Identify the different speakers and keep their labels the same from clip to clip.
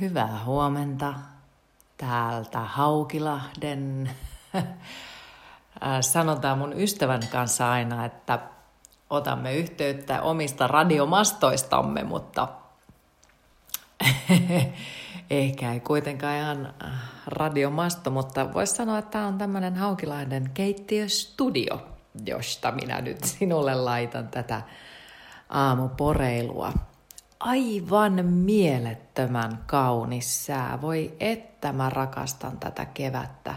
Speaker 1: Hyvää huomenta täältä Haukilahden. Sanotaan mun ystävän kanssa aina, että otamme yhteyttä omista radiomastoistamme, mutta ehkä ei kuitenkaan ihan radiomasto, mutta voisi sanoa, että tämä on tämmöinen Haukilahden keittiöstudio, josta minä nyt sinulle laitan tätä aamuporeilua aivan mielettömän kaunis sää. Voi että mä rakastan tätä kevättä.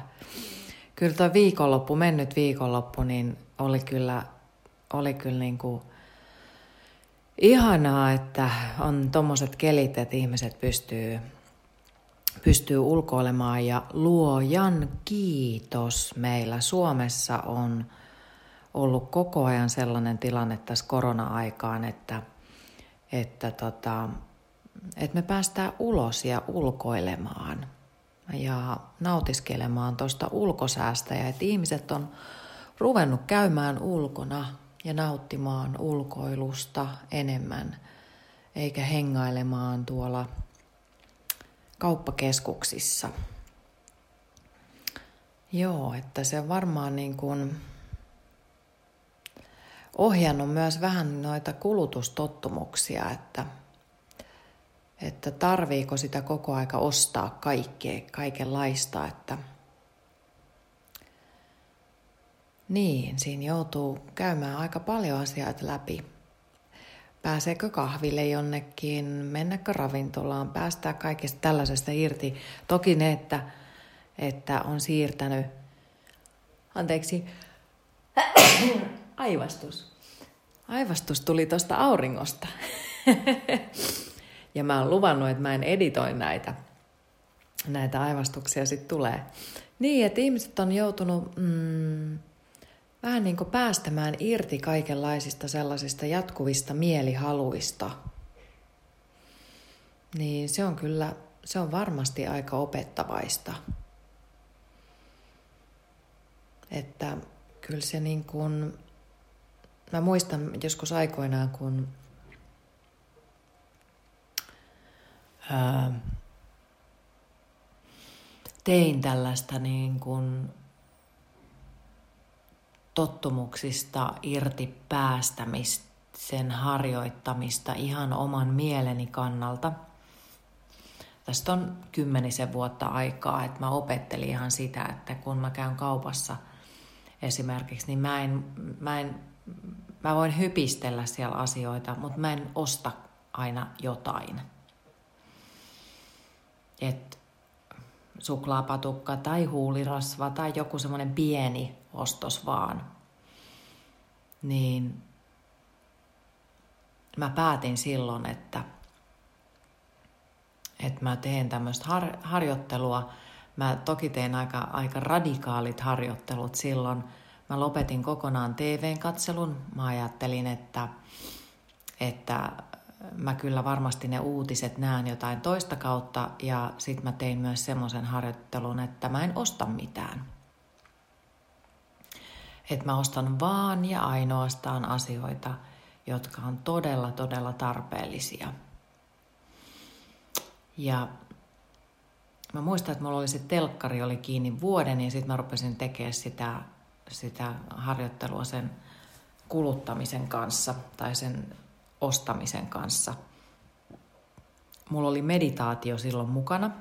Speaker 1: Kyllä tuo viikonloppu, mennyt viikonloppu, niin oli kyllä, oli kyllä niin kuin ihanaa, että on tommoset kelit, että ihmiset pystyy, pystyy ulkoilemaan ja luojan kiitos meillä Suomessa on ollut koko ajan sellainen tilanne tässä korona-aikaan, että – että, tota, että me päästään ulos ja ulkoilemaan ja nautiskelemaan tuosta ulkosäästä ja että ihmiset on ruvennut käymään ulkona ja nauttimaan ulkoilusta enemmän, eikä hengailemaan tuolla kauppakeskuksissa. Joo, että se varmaan niin kuin ohjannut myös vähän noita kulutustottumuksia, että, että tarviiko sitä koko aika ostaa kaikkea, kaikenlaista, että niin, siinä joutuu käymään aika paljon asioita läpi. Pääseekö kahville jonnekin, mennäkö ravintolaan, päästää kaikesta tällaisesta irti. Toki ne, että, että on siirtänyt, anteeksi, aivastus. Aivastus tuli tuosta auringosta. ja mä oon luvannut, että mä en editoi näitä. Näitä aivastuksia sitten tulee. Niin, että ihmiset on joutunut mm, vähän niin kuin päästämään irti kaikenlaisista sellaisista jatkuvista mielihaluista. Niin se on kyllä, se on varmasti aika opettavaista. Että kyllä se niin kuin Mä muistan joskus aikoinaan, kun ää, tein tällaista niin kuin tottumuksista irti päästämistä, sen harjoittamista ihan oman mieleni kannalta. Tästä on kymmenisen vuotta aikaa, että mä opettelin ihan sitä, että kun mä käyn kaupassa esimerkiksi, niin mä en, mä en Mä voin hypistellä siellä asioita, mutta mä en osta aina jotain. Et suklaapatukka tai huulirasva tai joku semmoinen pieni ostos vaan. Niin mä päätin silloin, että, että mä teen tämmöistä har, harjoittelua. Mä toki teen aika, aika radikaalit harjoittelut silloin – Mä lopetin kokonaan TVn katselun. Mä ajattelin, että, että mä kyllä varmasti ne uutiset näen jotain toista kautta ja sit mä tein myös semmoisen harjoittelun, että mä en osta mitään. Että mä ostan vaan ja ainoastaan asioita, jotka on todella, todella tarpeellisia. Ja mä muistan, että mulla oli se telkkari oli kiinni vuoden ja sitten mä rupesin tekemään sitä sitä harjoittelua sen kuluttamisen kanssa tai sen ostamisen kanssa. Mulla oli meditaatio silloin mukana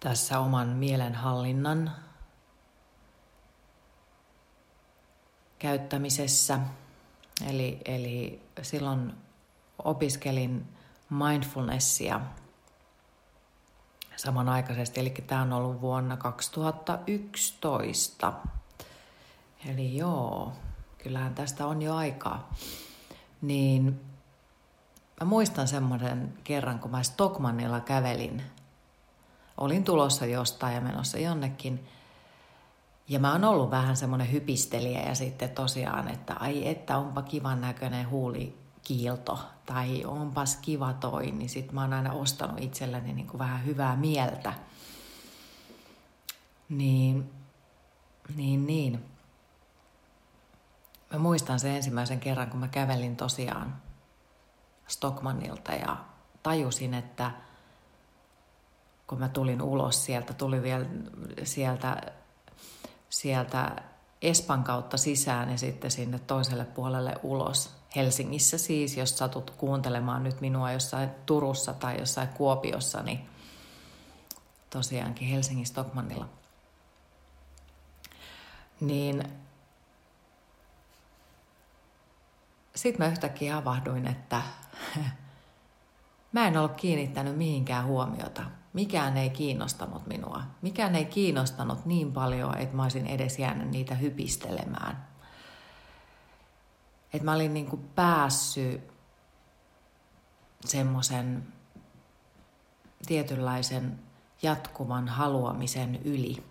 Speaker 1: tässä oman mielenhallinnan käyttämisessä. Eli, eli silloin opiskelin mindfulnessia samanaikaisesti. Eli tämä on ollut vuonna 2011. Eli joo, kyllähän tästä on jo aikaa. Niin mä muistan semmoisen kerran, kun mä Stockmannilla kävelin. Olin tulossa jostain ja menossa jonnekin. Ja mä oon ollut vähän semmoinen hypistelijä ja sitten tosiaan, että ai että onpa kivan näköinen huuli kiilto tai onpas kiva toi, niin sit mä oon aina ostanut itselleni niin kuin vähän hyvää mieltä. Niin, niin, niin. Mä muistan sen ensimmäisen kerran, kun mä kävelin tosiaan Stockmannilta ja tajusin, että kun mä tulin ulos sieltä, tuli vielä sieltä, sieltä Espan kautta sisään ja sitten sinne toiselle puolelle ulos. Helsingissä siis, jos satut kuuntelemaan nyt minua jossain Turussa tai jossain Kuopiossa, niin tosiaankin Helsingin Stockmannilla. Niin sitten mä yhtäkkiä havahduin, että mä en ollut kiinnittänyt mihinkään huomiota. Mikään ei kiinnostanut minua. Mikään ei kiinnostanut niin paljon, että mä olisin edes jäänyt niitä hypistelemään. Että mä olin niin kuin päässyt semmoisen tietynlaisen jatkuvan haluamisen yli.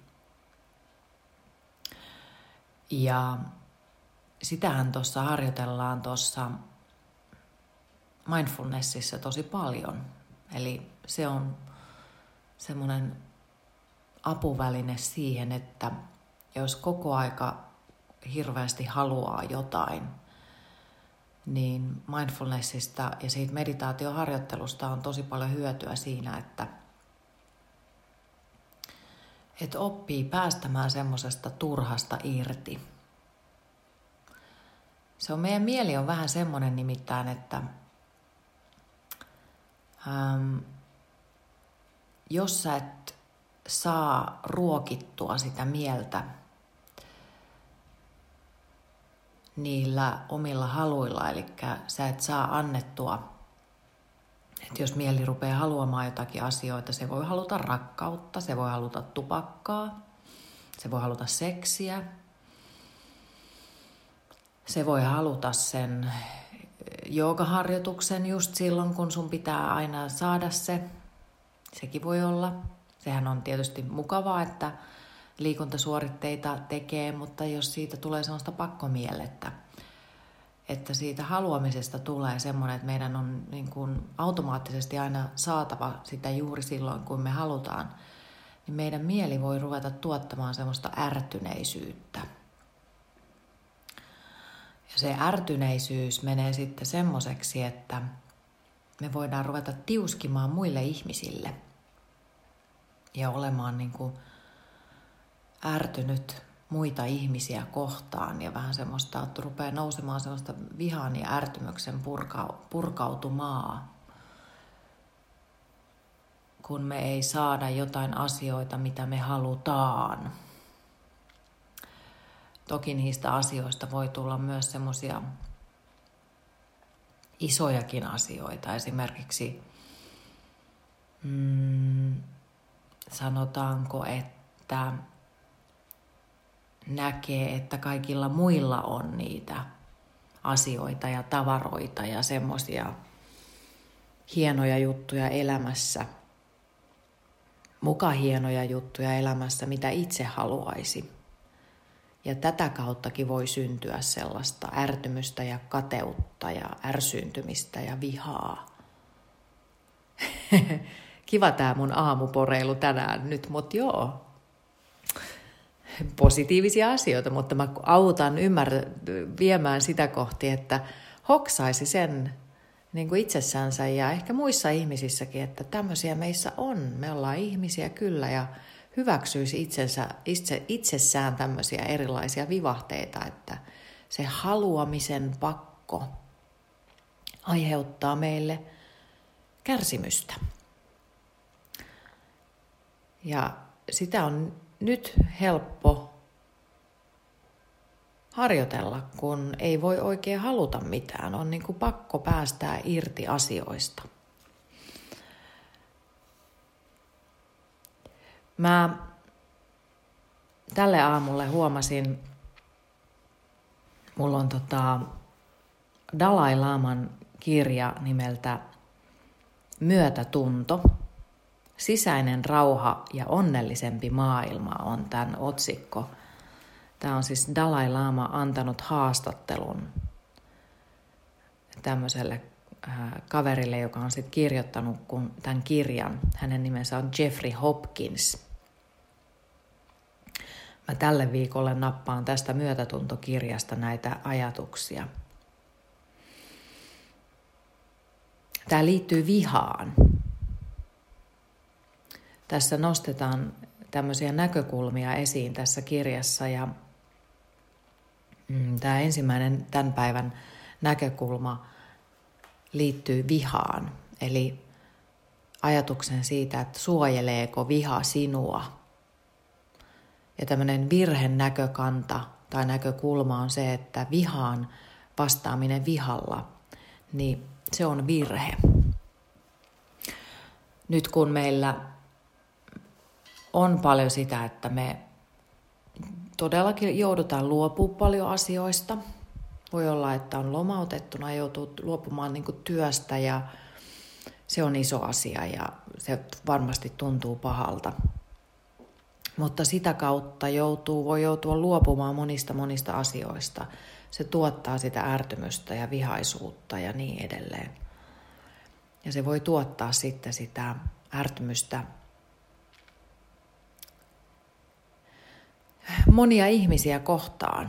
Speaker 1: Ja sitähän tuossa harjoitellaan tuossa mindfulnessissa tosi paljon. Eli se on semmoinen apuväline siihen, että jos koko aika hirveästi haluaa jotain, niin mindfulnessista ja siitä meditaatioharjoittelusta on tosi paljon hyötyä siinä, että, että oppii päästämään semmoisesta turhasta irti – se on, meidän mieli on vähän semmoinen nimittäin, että ähm, jos sä et saa ruokittua sitä mieltä niillä omilla haluilla, eli sä et saa annettua, että jos mieli rupeaa haluamaan jotakin asioita, se voi haluta rakkautta, se voi haluta tupakkaa, se voi haluta seksiä, se voi haluta sen joogaharjoituksen just silloin, kun sun pitää aina saada se. Sekin voi olla. Sehän on tietysti mukavaa, että liikuntasuoritteita tekee, mutta jos siitä tulee sellaista pakkomielettä, että siitä haluamisesta tulee semmoinen, että meidän on niin kuin automaattisesti aina saatava sitä juuri silloin, kun me halutaan, niin meidän mieli voi ruveta tuottamaan semmoista ärtyneisyyttä – ja se ärtyneisyys menee sitten semmoiseksi, että me voidaan ruveta tiuskimaan muille ihmisille ja olemaan niin kuin ärtynyt muita ihmisiä kohtaan ja vähän semmoista, että rupeaa nousemaan semmoista vihan ja ärtymyksen purka, purkautumaa, kun me ei saada jotain asioita, mitä me halutaan. Toki niistä asioista voi tulla myös semmoisia isojakin asioita. Esimerkiksi mm, sanotaanko, että näkee, että kaikilla muilla on niitä asioita ja tavaroita ja semmoisia hienoja juttuja elämässä, muka hienoja juttuja elämässä, mitä itse haluaisi. Ja tätä kauttakin voi syntyä sellaista ärtymystä ja kateutta ja ärsyyntymistä ja vihaa. Kiva tämä mun aamuporeilu tänään nyt, mutta joo. Positiivisia asioita, mutta mä autan ymmärrä, viemään sitä kohti, että hoksaisi sen niin kuin itsessänsä ja ehkä muissa ihmisissäkin, että tämmöisiä meissä on. Me ollaan ihmisiä kyllä ja hyväksyisi itsensä, itse, itsessään tämmöisiä erilaisia vivahteita, että se haluamisen pakko aiheuttaa meille kärsimystä. Ja sitä on nyt helppo harjoitella, kun ei voi oikein haluta mitään. On niin kuin pakko päästää irti asioista. Mä tälle aamulle huomasin, mulla on tota Dalai Laman kirja nimeltä Myötätunto. Sisäinen rauha ja onnellisempi maailma on tämän otsikko. Tämä on siis Dalai Lama antanut haastattelun tämmöiselle Äh, kaverille, joka on sitten kirjoittanut tämän kirjan. Hänen nimensä on Jeffrey Hopkins. Mä tälle viikolle nappaan tästä myötätuntokirjasta näitä ajatuksia. tämä liittyy vihaan. Tässä nostetaan tämmöisiä näkökulmia esiin tässä kirjassa ja mm, tämä ensimmäinen tämän päivän näkökulma liittyy vihaan, eli ajatuksen siitä, että suojeleeko viha sinua. Ja tämmöinen virhen näkökanta tai näkökulma on se, että vihaan vastaaminen vihalla, niin se on virhe. Nyt kun meillä on paljon sitä, että me todellakin joudutaan luopumaan paljon asioista. Voi olla, että on lomautettuna, joutuu luopumaan niin työstä ja se on iso asia ja se varmasti tuntuu pahalta. Mutta sitä kautta joutuu, voi joutua luopumaan monista monista asioista. Se tuottaa sitä ärtymystä ja vihaisuutta ja niin edelleen. Ja se voi tuottaa sitten sitä ärtymystä monia ihmisiä kohtaan.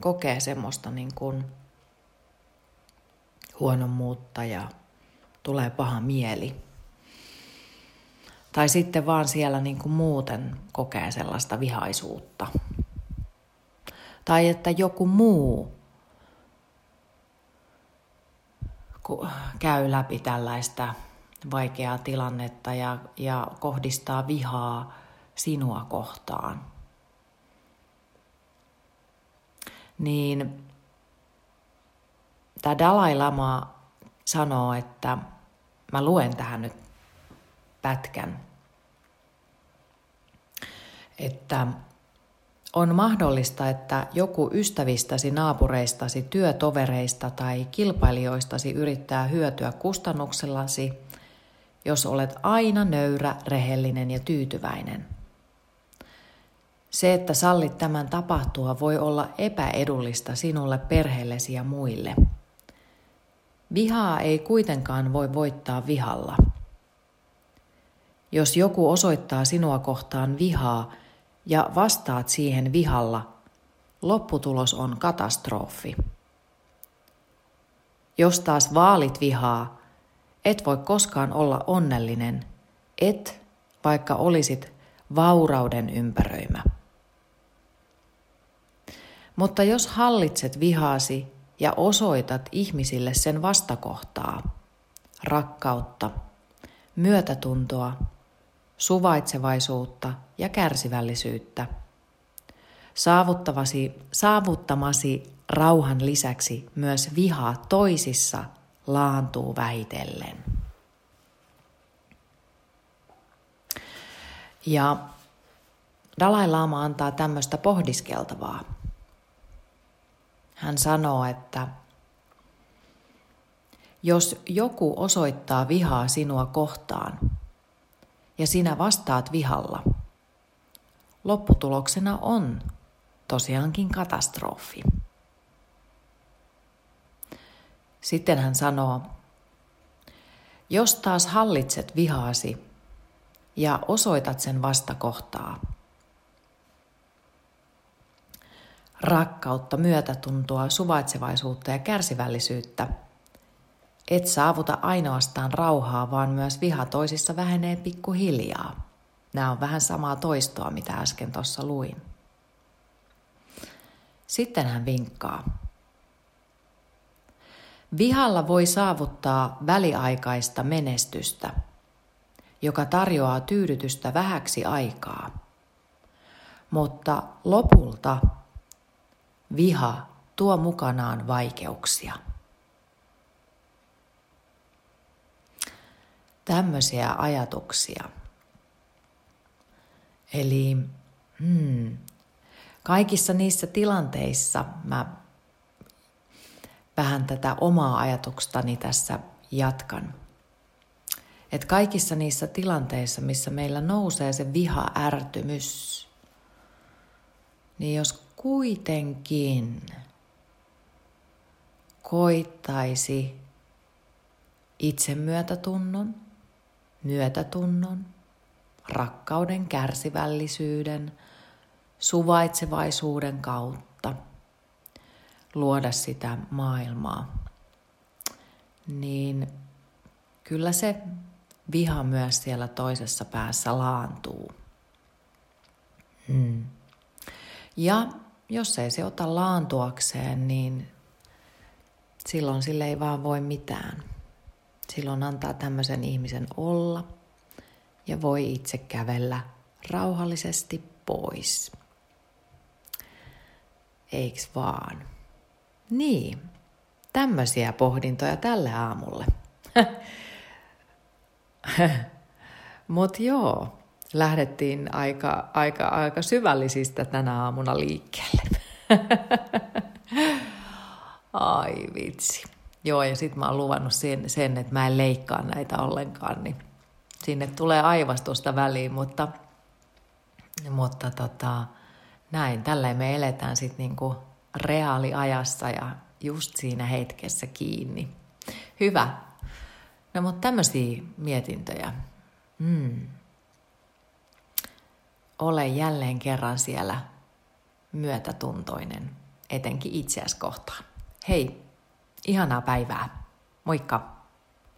Speaker 1: Kokee semmoista niin kuin huonommuutta ja tulee paha mieli. Tai sitten vaan siellä niin kuin muuten kokee sellaista vihaisuutta. Tai että joku muu käy läpi tällaista vaikeaa tilannetta ja, ja kohdistaa vihaa sinua kohtaan. Niin tämä Dalai Lama sanoo, että mä luen tähän nyt pätkän, että on mahdollista, että joku ystävistäsi, naapureistasi, työtovereista tai kilpailijoistasi yrittää hyötyä kustannuksellasi, jos olet aina nöyrä, rehellinen ja tyytyväinen. Se, että sallit tämän tapahtua, voi olla epäedullista sinulle, perheellesi ja muille – Vihaa ei kuitenkaan voi voittaa vihalla. Jos joku osoittaa sinua kohtaan vihaa ja vastaat siihen vihalla, lopputulos on katastrofi. Jos taas vaalit vihaa, et voi koskaan olla onnellinen, et vaikka olisit vaurauden ympäröimä. Mutta jos hallitset vihaasi ja osoitat ihmisille sen vastakohtaa, rakkautta, myötätuntoa, suvaitsevaisuutta ja kärsivällisyyttä. Saavuttavasi, saavuttamasi rauhan lisäksi myös viha toisissa laantuu vähitellen. Ja Dalai Lama antaa tämmöistä pohdiskeltavaa. Hän sanoo, että jos joku osoittaa vihaa sinua kohtaan ja sinä vastaat vihalla, lopputuloksena on tosiaankin katastrofi. Sitten hän sanoo, jos taas hallitset vihaasi ja osoitat sen vastakohtaa, rakkautta, myötätuntoa, suvaitsevaisuutta ja kärsivällisyyttä. Et saavuta ainoastaan rauhaa, vaan myös viha toisissa vähenee pikkuhiljaa. Nämä on vähän samaa toistoa, mitä äsken tuossa luin. Sitten hän vinkkaa. Vihalla voi saavuttaa väliaikaista menestystä, joka tarjoaa tyydytystä vähäksi aikaa. Mutta lopulta Viha tuo mukanaan vaikeuksia. Tämmöisiä ajatuksia. Eli hmm, kaikissa niissä tilanteissa mä vähän tätä omaa ajatukseni tässä jatkan. Et kaikissa niissä tilanteissa, missä meillä nousee se viha-ärtymys, niin jos kuitenkin koittaisi itsemyötätunnon, myötätunnon, rakkauden, kärsivällisyyden, suvaitsevaisuuden kautta luoda sitä maailmaa, niin kyllä se viha myös siellä toisessa päässä laantuu. Hmm. Ja jos ei se ota laantuakseen, niin silloin sille ei vaan voi mitään. Silloin antaa tämmöisen ihmisen olla ja voi itse kävellä rauhallisesti pois. Eiks vaan? Niin, tämmöisiä pohdintoja tälle aamulle. Mut joo, lähdettiin aika, aika, aika syvällisistä tänä aamuna liikkeelle. Ai vitsi. Joo, ja sitten mä oon luvannut sen, sen, että mä en leikkaa näitä ollenkaan, niin sinne tulee aivastusta väliin, mutta, mutta tota, näin, tällä me eletään sitten niinku reaaliajassa ja just siinä hetkessä kiinni. Hyvä. No mutta tämmöisiä mietintöjä. Mm. Ole jälleen kerran siellä myötätuntoinen, etenkin itseäsi kohtaan. Hei, ihanaa päivää. Moikka!